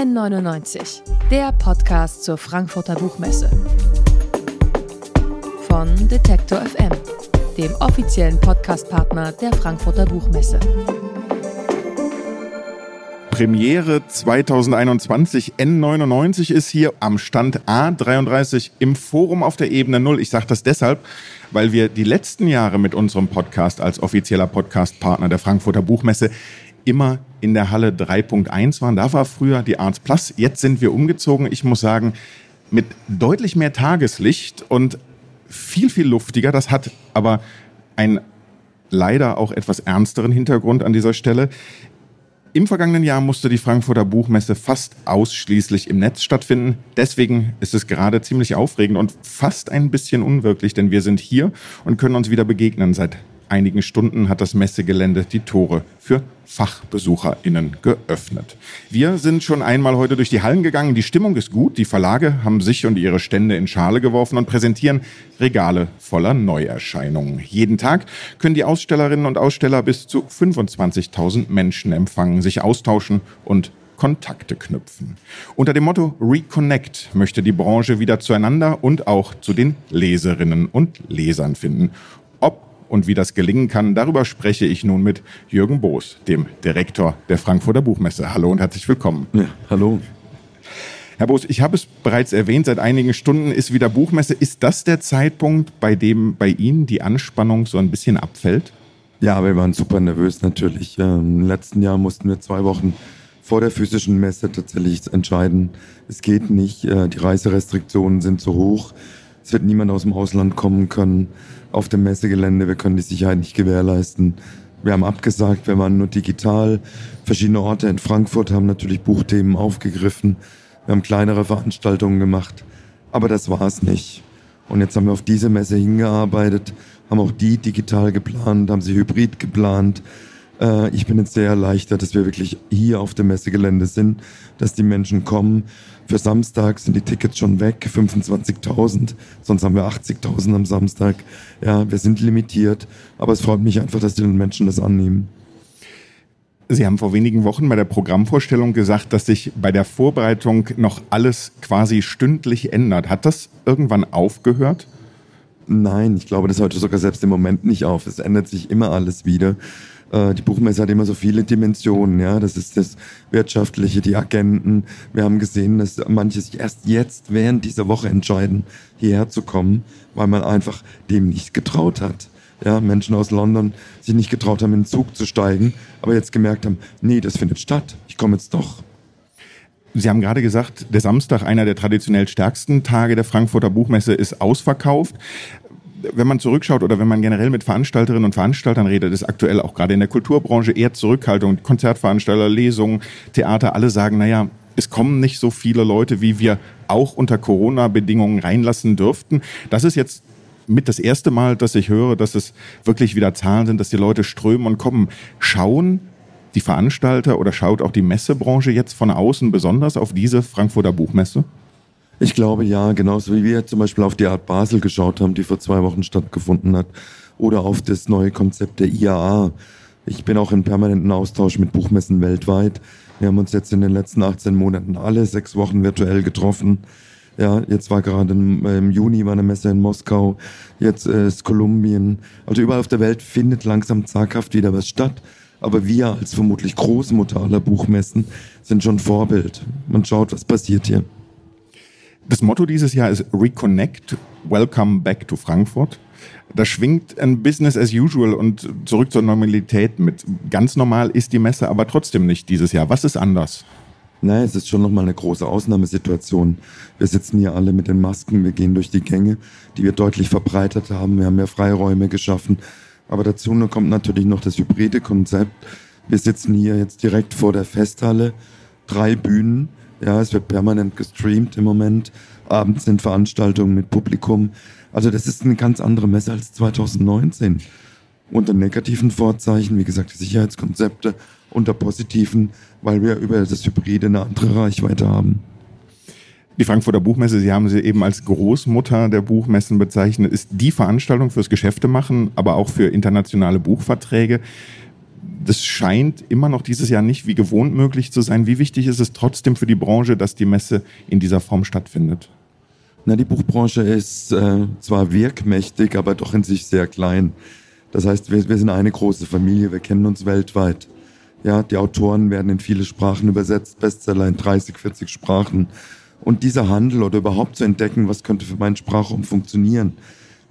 N99, der Podcast zur Frankfurter Buchmesse. Von Detektor FM, dem offiziellen Podcastpartner der Frankfurter Buchmesse. Premiere 2021 N99 ist hier am Stand A33 im Forum auf der Ebene 0. Ich sage das deshalb, weil wir die letzten Jahre mit unserem Podcast als offizieller Podcastpartner der Frankfurter Buchmesse immer in der Halle 3.1 waren. Da war früher die Arts Plus. Jetzt sind wir umgezogen. Ich muss sagen, mit deutlich mehr Tageslicht und viel, viel luftiger. Das hat aber einen leider auch etwas ernsteren Hintergrund an dieser Stelle. Im vergangenen Jahr musste die Frankfurter Buchmesse fast ausschließlich im Netz stattfinden. Deswegen ist es gerade ziemlich aufregend und fast ein bisschen unwirklich, denn wir sind hier und können uns wieder begegnen. Seit einigen Stunden hat das Messegelände die Tore für FachbesucherInnen geöffnet. Wir sind schon einmal heute durch die Hallen gegangen. Die Stimmung ist gut. Die Verlage haben sich und ihre Stände in Schale geworfen und präsentieren Regale voller Neuerscheinungen. Jeden Tag können die Ausstellerinnen und Aussteller bis zu 25.000 Menschen empfangen, sich austauschen und Kontakte knüpfen. Unter dem Motto Reconnect möchte die Branche wieder zueinander und auch zu den Leserinnen und Lesern finden und wie das gelingen kann, darüber spreche ich nun mit Jürgen Boos, dem Direktor der Frankfurter Buchmesse. Hallo und herzlich willkommen. Ja, hallo. Herr Boos, ich habe es bereits erwähnt, seit einigen Stunden ist wieder Buchmesse. Ist das der Zeitpunkt, bei dem bei Ihnen die Anspannung so ein bisschen abfällt? Ja, wir waren super nervös natürlich. Ähm, Im letzten Jahr mussten wir zwei Wochen vor der physischen Messe tatsächlich entscheiden, es geht nicht, äh, die Reiserestriktionen sind zu hoch, es wird niemand aus dem Ausland kommen können auf dem Messegelände. Wir können die Sicherheit nicht gewährleisten. Wir haben abgesagt, wir waren nur digital. Verschiedene Orte in Frankfurt haben natürlich Buchthemen aufgegriffen. Wir haben kleinere Veranstaltungen gemacht. Aber das war es nicht. Und jetzt haben wir auf diese Messe hingearbeitet, haben auch die digital geplant, haben sie hybrid geplant. Äh, ich bin jetzt sehr erleichtert, dass wir wirklich hier auf dem Messegelände sind, dass die Menschen kommen. Für Samstag sind die Tickets schon weg, 25.000, sonst haben wir 80.000 am Samstag. Ja, wir sind limitiert, aber es freut mich einfach, dass die Menschen das annehmen. Sie haben vor wenigen Wochen bei der Programmvorstellung gesagt, dass sich bei der Vorbereitung noch alles quasi stündlich ändert. Hat das irgendwann aufgehört? Nein, ich glaube, das hört sogar selbst im Moment nicht auf. Es ändert sich immer alles wieder. Äh, die Buchmesse hat immer so viele Dimensionen, ja. Das ist das Wirtschaftliche, die Agenten. Wir haben gesehen, dass manche sich erst jetzt während dieser Woche entscheiden, hierher zu kommen, weil man einfach dem nicht getraut hat. Ja, Menschen aus London sich nicht getraut haben, in den Zug zu steigen, aber jetzt gemerkt haben, nee, das findet statt. Ich komme jetzt doch. Sie haben gerade gesagt, der Samstag, einer der traditionell stärksten Tage der Frankfurter Buchmesse, ist ausverkauft wenn man zurückschaut oder wenn man generell mit Veranstalterinnen und Veranstaltern redet, ist aktuell auch gerade in der Kulturbranche eher Zurückhaltung. Konzertveranstalter, Lesungen, Theater, alle sagen, naja, es kommen nicht so viele Leute, wie wir auch unter Corona-Bedingungen reinlassen dürften. Das ist jetzt mit das erste Mal, dass ich höre, dass es wirklich wieder Zahlen sind, dass die Leute strömen und kommen. Schauen die Veranstalter oder schaut auch die Messebranche jetzt von außen besonders auf diese Frankfurter Buchmesse? Ich glaube ja, genauso wie wir zum Beispiel auf die Art Basel geschaut haben, die vor zwei Wochen stattgefunden hat, oder auf das neue Konzept der IAA. Ich bin auch in permanenten Austausch mit Buchmessen weltweit. Wir haben uns jetzt in den letzten 18 Monaten alle sechs Wochen virtuell getroffen. Ja, jetzt war gerade im, Juni war eine Messe in Moskau, jetzt äh, ist Kolumbien. Also überall auf der Welt findet langsam zaghaft wieder was statt. Aber wir als vermutlich Großmutter aller Buchmessen sind schon Vorbild. Man schaut, was passiert hier. Das Motto dieses Jahr ist Reconnect, Welcome Back to Frankfurt. Da schwingt ein Business as usual und zurück zur Normalität mit. Ganz normal ist die Messe aber trotzdem nicht dieses Jahr. Was ist anders? Nein, es ist schon nochmal eine große Ausnahmesituation. Wir sitzen hier alle mit den Masken, wir gehen durch die Gänge, die wir deutlich verbreitert haben. Wir haben mehr Freiräume geschaffen. Aber dazu kommt natürlich noch das hybride Konzept. Wir sitzen hier jetzt direkt vor der Festhalle, drei Bühnen ja, es wird permanent gestreamt im Moment. Abends sind Veranstaltungen mit Publikum. Also das ist eine ganz andere Messe als 2019. Unter negativen Vorzeichen, wie gesagt, die Sicherheitskonzepte, unter positiven, weil wir über das Hybride eine andere Reichweite haben. Die Frankfurter Buchmesse, Sie haben sie eben als Großmutter der Buchmessen bezeichnet, ist die Veranstaltung fürs Geschäftemachen, aber auch für internationale Buchverträge. Das scheint immer noch dieses Jahr nicht wie gewohnt möglich zu sein. Wie wichtig ist es trotzdem für die Branche, dass die Messe in dieser Form stattfindet? Na, die Buchbranche ist äh, zwar wirkmächtig, aber doch in sich sehr klein. Das heißt, wir, wir sind eine große Familie, wir kennen uns weltweit. Ja, die Autoren werden in viele Sprachen übersetzt, Bestseller in 30, 40 Sprachen. Und dieser Handel oder überhaupt zu entdecken, was könnte für meinen Sprachraum funktionieren,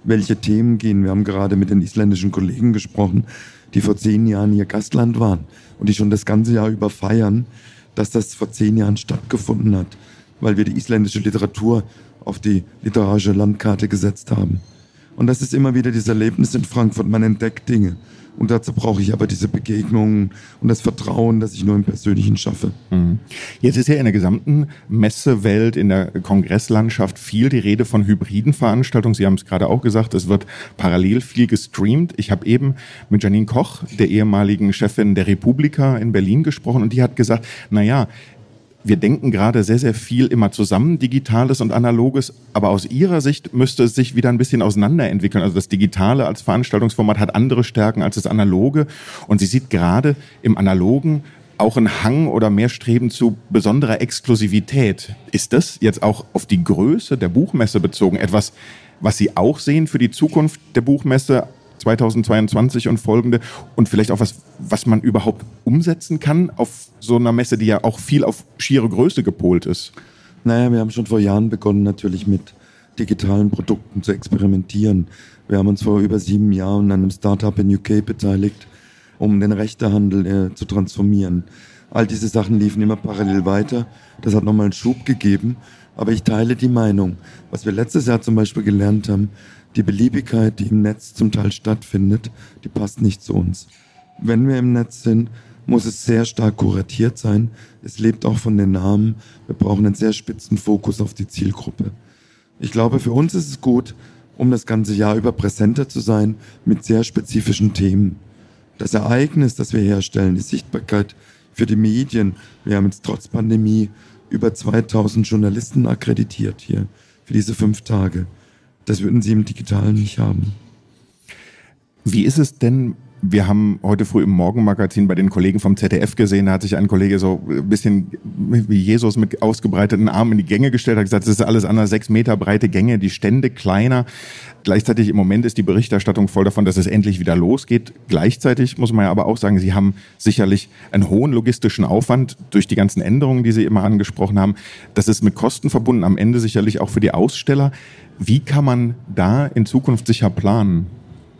welche Themen gehen. Wir haben gerade mit den isländischen Kollegen gesprochen, die vor zehn Jahren hier Gastland waren und die schon das ganze Jahr über feiern, dass das vor zehn Jahren stattgefunden hat, weil wir die isländische Literatur auf die literarische Landkarte gesetzt haben. Und das ist immer wieder dieses Erlebnis in Frankfurt. Man entdeckt Dinge. Und dazu brauche ich aber diese Begegnungen und das Vertrauen, das ich nur im Persönlichen schaffe. Mhm. Jetzt ist ja in der gesamten Messewelt, in der Kongresslandschaft viel die Rede von hybriden Veranstaltungen. Sie haben es gerade auch gesagt, es wird parallel viel gestreamt. Ich habe eben mit Janine Koch, der ehemaligen Chefin der Republika in Berlin gesprochen und die hat gesagt, na ja, wir denken gerade sehr, sehr viel immer zusammen, Digitales und Analoges, aber aus Ihrer Sicht müsste es sich wieder ein bisschen auseinanderentwickeln. Also das Digitale als Veranstaltungsformat hat andere Stärken als das Analoge und sie sieht gerade im Analogen auch einen Hang oder mehr Streben zu besonderer Exklusivität. Ist das jetzt auch auf die Größe der Buchmesse bezogen etwas, was Sie auch sehen für die Zukunft der Buchmesse 2022 und folgende und vielleicht auch was, was man überhaupt umsetzen kann auf so einer Messe, die ja auch viel auf schiere Größe gepolt ist? Naja, wir haben schon vor Jahren begonnen, natürlich mit digitalen Produkten zu experimentieren. Wir haben uns vor über sieben Jahren an einem Startup in UK beteiligt, um den Rechtehandel äh, zu transformieren. All diese Sachen liefen immer parallel weiter. Das hat nochmal einen Schub gegeben. Aber ich teile die Meinung. Was wir letztes Jahr zum Beispiel gelernt haben, die Beliebigkeit, die im Netz zum Teil stattfindet, die passt nicht zu uns. Wenn wir im Netz sind, muss es sehr stark kuratiert sein. Es lebt auch von den Namen. Wir brauchen einen sehr spitzen Fokus auf die Zielgruppe. Ich glaube, für uns ist es gut, um das ganze Jahr über präsenter zu sein mit sehr spezifischen Themen. Das Ereignis, das wir herstellen, die Sichtbarkeit für die Medien. Wir haben jetzt trotz Pandemie über 2000 Journalisten akkreditiert hier für diese fünf Tage. Das würden Sie im Digitalen nicht haben. Wie ist es denn wir haben heute früh im Morgenmagazin bei den Kollegen vom ZDF gesehen, da hat sich ein Kollege so ein bisschen wie Jesus mit ausgebreiteten Armen in die Gänge gestellt, hat gesagt, das ist alles anders, sechs Meter breite Gänge, die Stände kleiner. Gleichzeitig im Moment ist die Berichterstattung voll davon, dass es endlich wieder losgeht. Gleichzeitig muss man ja aber auch sagen, Sie haben sicherlich einen hohen logistischen Aufwand durch die ganzen Änderungen, die Sie immer angesprochen haben. Das ist mit Kosten verbunden, am Ende sicherlich auch für die Aussteller. Wie kann man da in Zukunft sicher planen?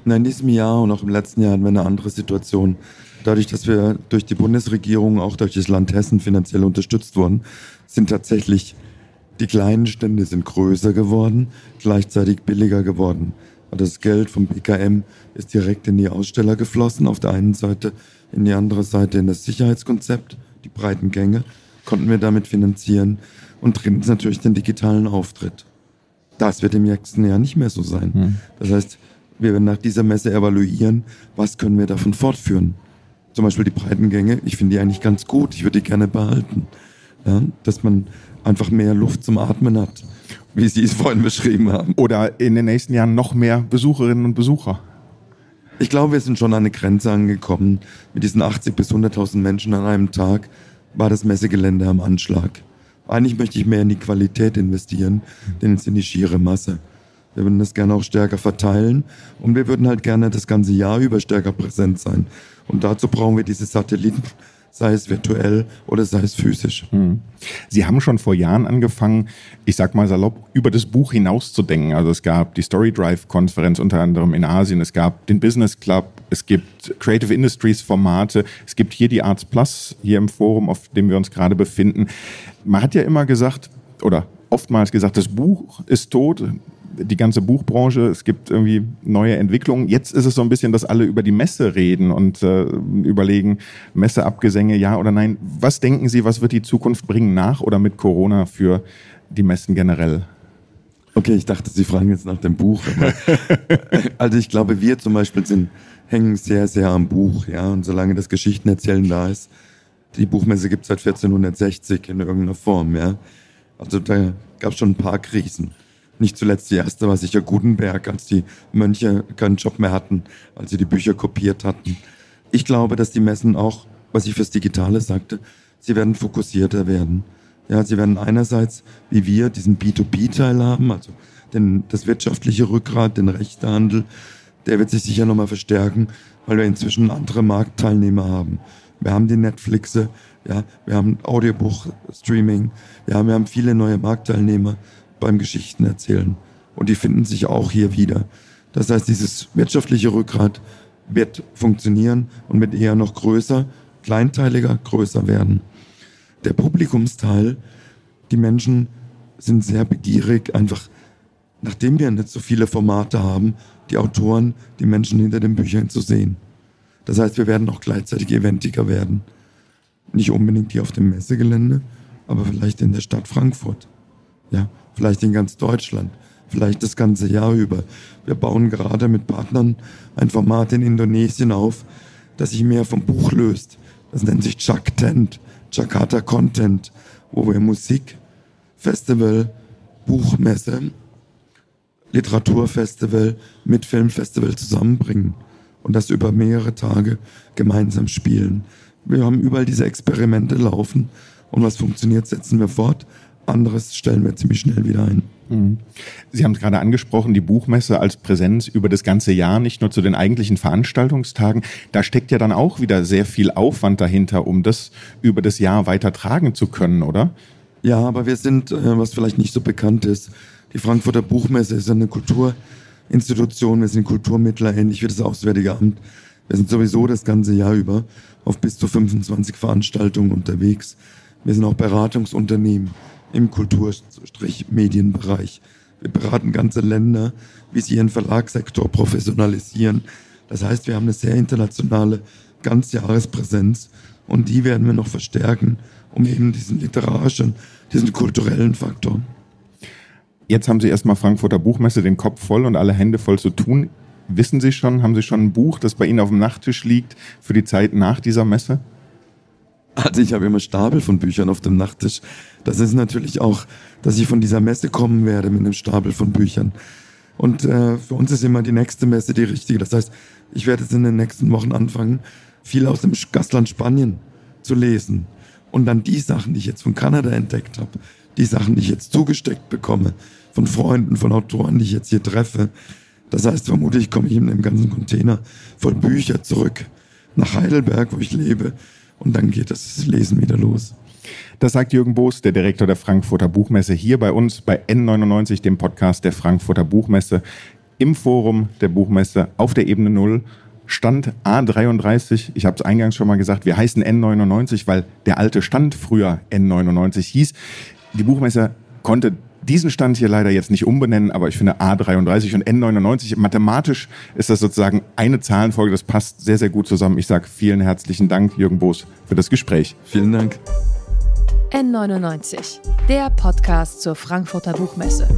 Na, in diesem Jahr und auch im letzten Jahr hatten wir eine andere Situation. Dadurch, dass wir durch die Bundesregierung, auch durch das Land Hessen finanziell unterstützt wurden, sind tatsächlich die kleinen Stände sind größer geworden, gleichzeitig billiger geworden. Das Geld vom BKM ist direkt in die Aussteller geflossen, auf der einen Seite, in die andere Seite in das Sicherheitskonzept, die breiten Gänge, konnten wir damit finanzieren und drittens natürlich den digitalen Auftritt. Das wird im nächsten Jahr nicht mehr so sein. Hm. Das heißt, wir werden nach dieser Messe evaluieren, was können wir davon fortführen. Zum Beispiel die Breitengänge, ich finde die eigentlich ganz gut, ich würde die gerne behalten. Ja, dass man einfach mehr Luft zum Atmen hat, wie Sie es vorhin beschrieben haben. Oder in den nächsten Jahren noch mehr Besucherinnen und Besucher. Ich glaube, wir sind schon an eine Grenze angekommen. Mit diesen 80 bis 100.000 Menschen an einem Tag war das Messegelände am Anschlag. Eigentlich möchte ich mehr in die Qualität investieren, denn es in die schiere Masse. Wir würden das gerne auch stärker verteilen und wir würden halt gerne das ganze Jahr über stärker präsent sein. Und dazu brauchen wir diese Satelliten, sei es virtuell oder sei es physisch. Hm. Sie haben schon vor Jahren angefangen, ich sag mal salopp, über das Buch hinauszudenken. Also es gab die Story Drive Konferenz unter anderem in Asien, es gab den Business Club, es gibt Creative Industries Formate, es gibt hier die Arts Plus hier im Forum, auf dem wir uns gerade befinden. Man hat ja immer gesagt, oder oftmals gesagt, das Buch ist tot, die ganze Buchbranche, es gibt irgendwie neue Entwicklungen. Jetzt ist es so ein bisschen, dass alle über die Messe reden und äh, überlegen, Messeabgesänge, ja oder nein. Was denken Sie, was wird die Zukunft bringen nach oder mit Corona für die Messen generell? Okay, ich dachte, Sie fragen jetzt nach dem Buch. also ich glaube, wir zum Beispiel sind, hängen sehr, sehr am Buch, ja. Und solange das Geschichtenerzählen da ist, die Buchmesse gibt es seit 1460 in irgendeiner Form, ja. Also da gab es schon ein paar Krisen. Nicht zuletzt die erste war sicher Gutenberg, als die Mönche keinen Job mehr hatten, als sie die Bücher kopiert hatten. Ich glaube, dass die Messen auch, was ich fürs Digitale sagte, sie werden fokussierter werden. Ja, sie werden einerseits, wie wir, diesen B2B-Teil haben, also den, das wirtschaftliche Rückgrat, den Rechtehandel, der wird sich sicher nochmal verstärken, weil wir inzwischen andere Marktteilnehmer haben. Wir haben die Netflixe, ja, wir haben Audiobuch-Streaming, ja, wir haben viele neue Marktteilnehmer beim Geschichten erzählen. Und die finden sich auch hier wieder. Das heißt, dieses wirtschaftliche Rückgrat wird funktionieren und wird eher noch größer, kleinteiliger, größer werden. Der Publikumsteil, die Menschen sind sehr begierig, einfach nachdem wir nicht so viele Formate haben, die Autoren, die Menschen hinter den Büchern zu sehen. Das heißt, wir werden auch gleichzeitig eventiger werden. Nicht unbedingt hier auf dem Messegelände, aber vielleicht in der Stadt Frankfurt. Ja, vielleicht in ganz Deutschland, vielleicht das ganze Jahr über. Wir bauen gerade mit Partnern ein Format in Indonesien auf, das sich mehr vom Buch löst. Das nennt sich Chak Tent, Jakarta Content, wo wir Musik, Festival, Buchmesse Literaturfestival mit Filmfestival zusammenbringen und das über mehrere Tage gemeinsam spielen. Wir haben überall diese Experimente laufen und was funktioniert, setzen wir fort. Anderes stellen wir ziemlich schnell wieder ein. Mhm. Sie haben es gerade angesprochen, die Buchmesse als Präsenz über das ganze Jahr, nicht nur zu den eigentlichen Veranstaltungstagen. Da steckt ja dann auch wieder sehr viel Aufwand dahinter, um das über das Jahr weiter tragen zu können, oder? Ja, aber wir sind, äh, was vielleicht nicht so bekannt ist, die Frankfurter Buchmesse ist eine Kulturinstitution, wir sind Kulturmittler, ähnlich wie das Auswärtige Amt. Wir sind sowieso das ganze Jahr über auf bis zu 25 Veranstaltungen unterwegs. Wir sind auch Beratungsunternehmen im Kultur-Medienbereich. Wir beraten ganze Länder, wie sie ihren Verlagssektor professionalisieren. Das heißt, wir haben eine sehr internationale Ganzjahrespräsenz und die werden wir noch verstärken, um eben diesen literarischen, diesen kulturellen Faktor Jetzt haben Sie erstmal Frankfurter Buchmesse den Kopf voll und alle Hände voll zu tun. Wissen Sie schon, haben Sie schon ein Buch, das bei Ihnen auf dem Nachttisch liegt für die Zeit nach dieser Messe? Also ich habe immer Stapel von Büchern auf dem Nachttisch. Das ist natürlich auch, dass ich von dieser Messe kommen werde mit einem Stapel von Büchern. Und äh, für uns ist immer die nächste Messe die richtige. Das heißt, ich werde jetzt in den nächsten Wochen anfangen, viel aus dem Gastland Spanien zu lesen. Und dann die Sachen, die ich jetzt von Kanada entdeckt habe, die Sachen, die ich jetzt zugesteckt bekomme, von Freunden, von Autoren, die ich jetzt hier treffe. Das heißt, vermutlich komme ich in einem ganzen Container voll Bücher zurück nach Heidelberg, wo ich lebe. Und dann geht das Lesen wieder los. Das sagt Jürgen Boos, der Direktor der Frankfurter Buchmesse, hier bei uns bei N99, dem Podcast der Frankfurter Buchmesse, im Forum der Buchmesse auf der Ebene Null. Stand A33, ich habe es eingangs schon mal gesagt, wir heißen N99, weil der alte Stand früher N99 hieß. Die Buchmesse konnte diesen Stand hier leider jetzt nicht umbenennen, aber ich finde A33 und N99, mathematisch ist das sozusagen eine Zahlenfolge, das passt sehr, sehr gut zusammen. Ich sage vielen herzlichen Dank, Jürgen Boos, für das Gespräch. Vielen Dank. N99, der Podcast zur Frankfurter Buchmesse.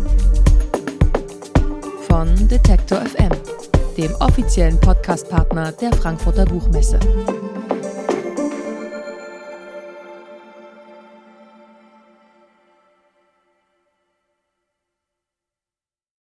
Von Detektor FM, dem offiziellen Podcastpartner der Frankfurter Buchmesse.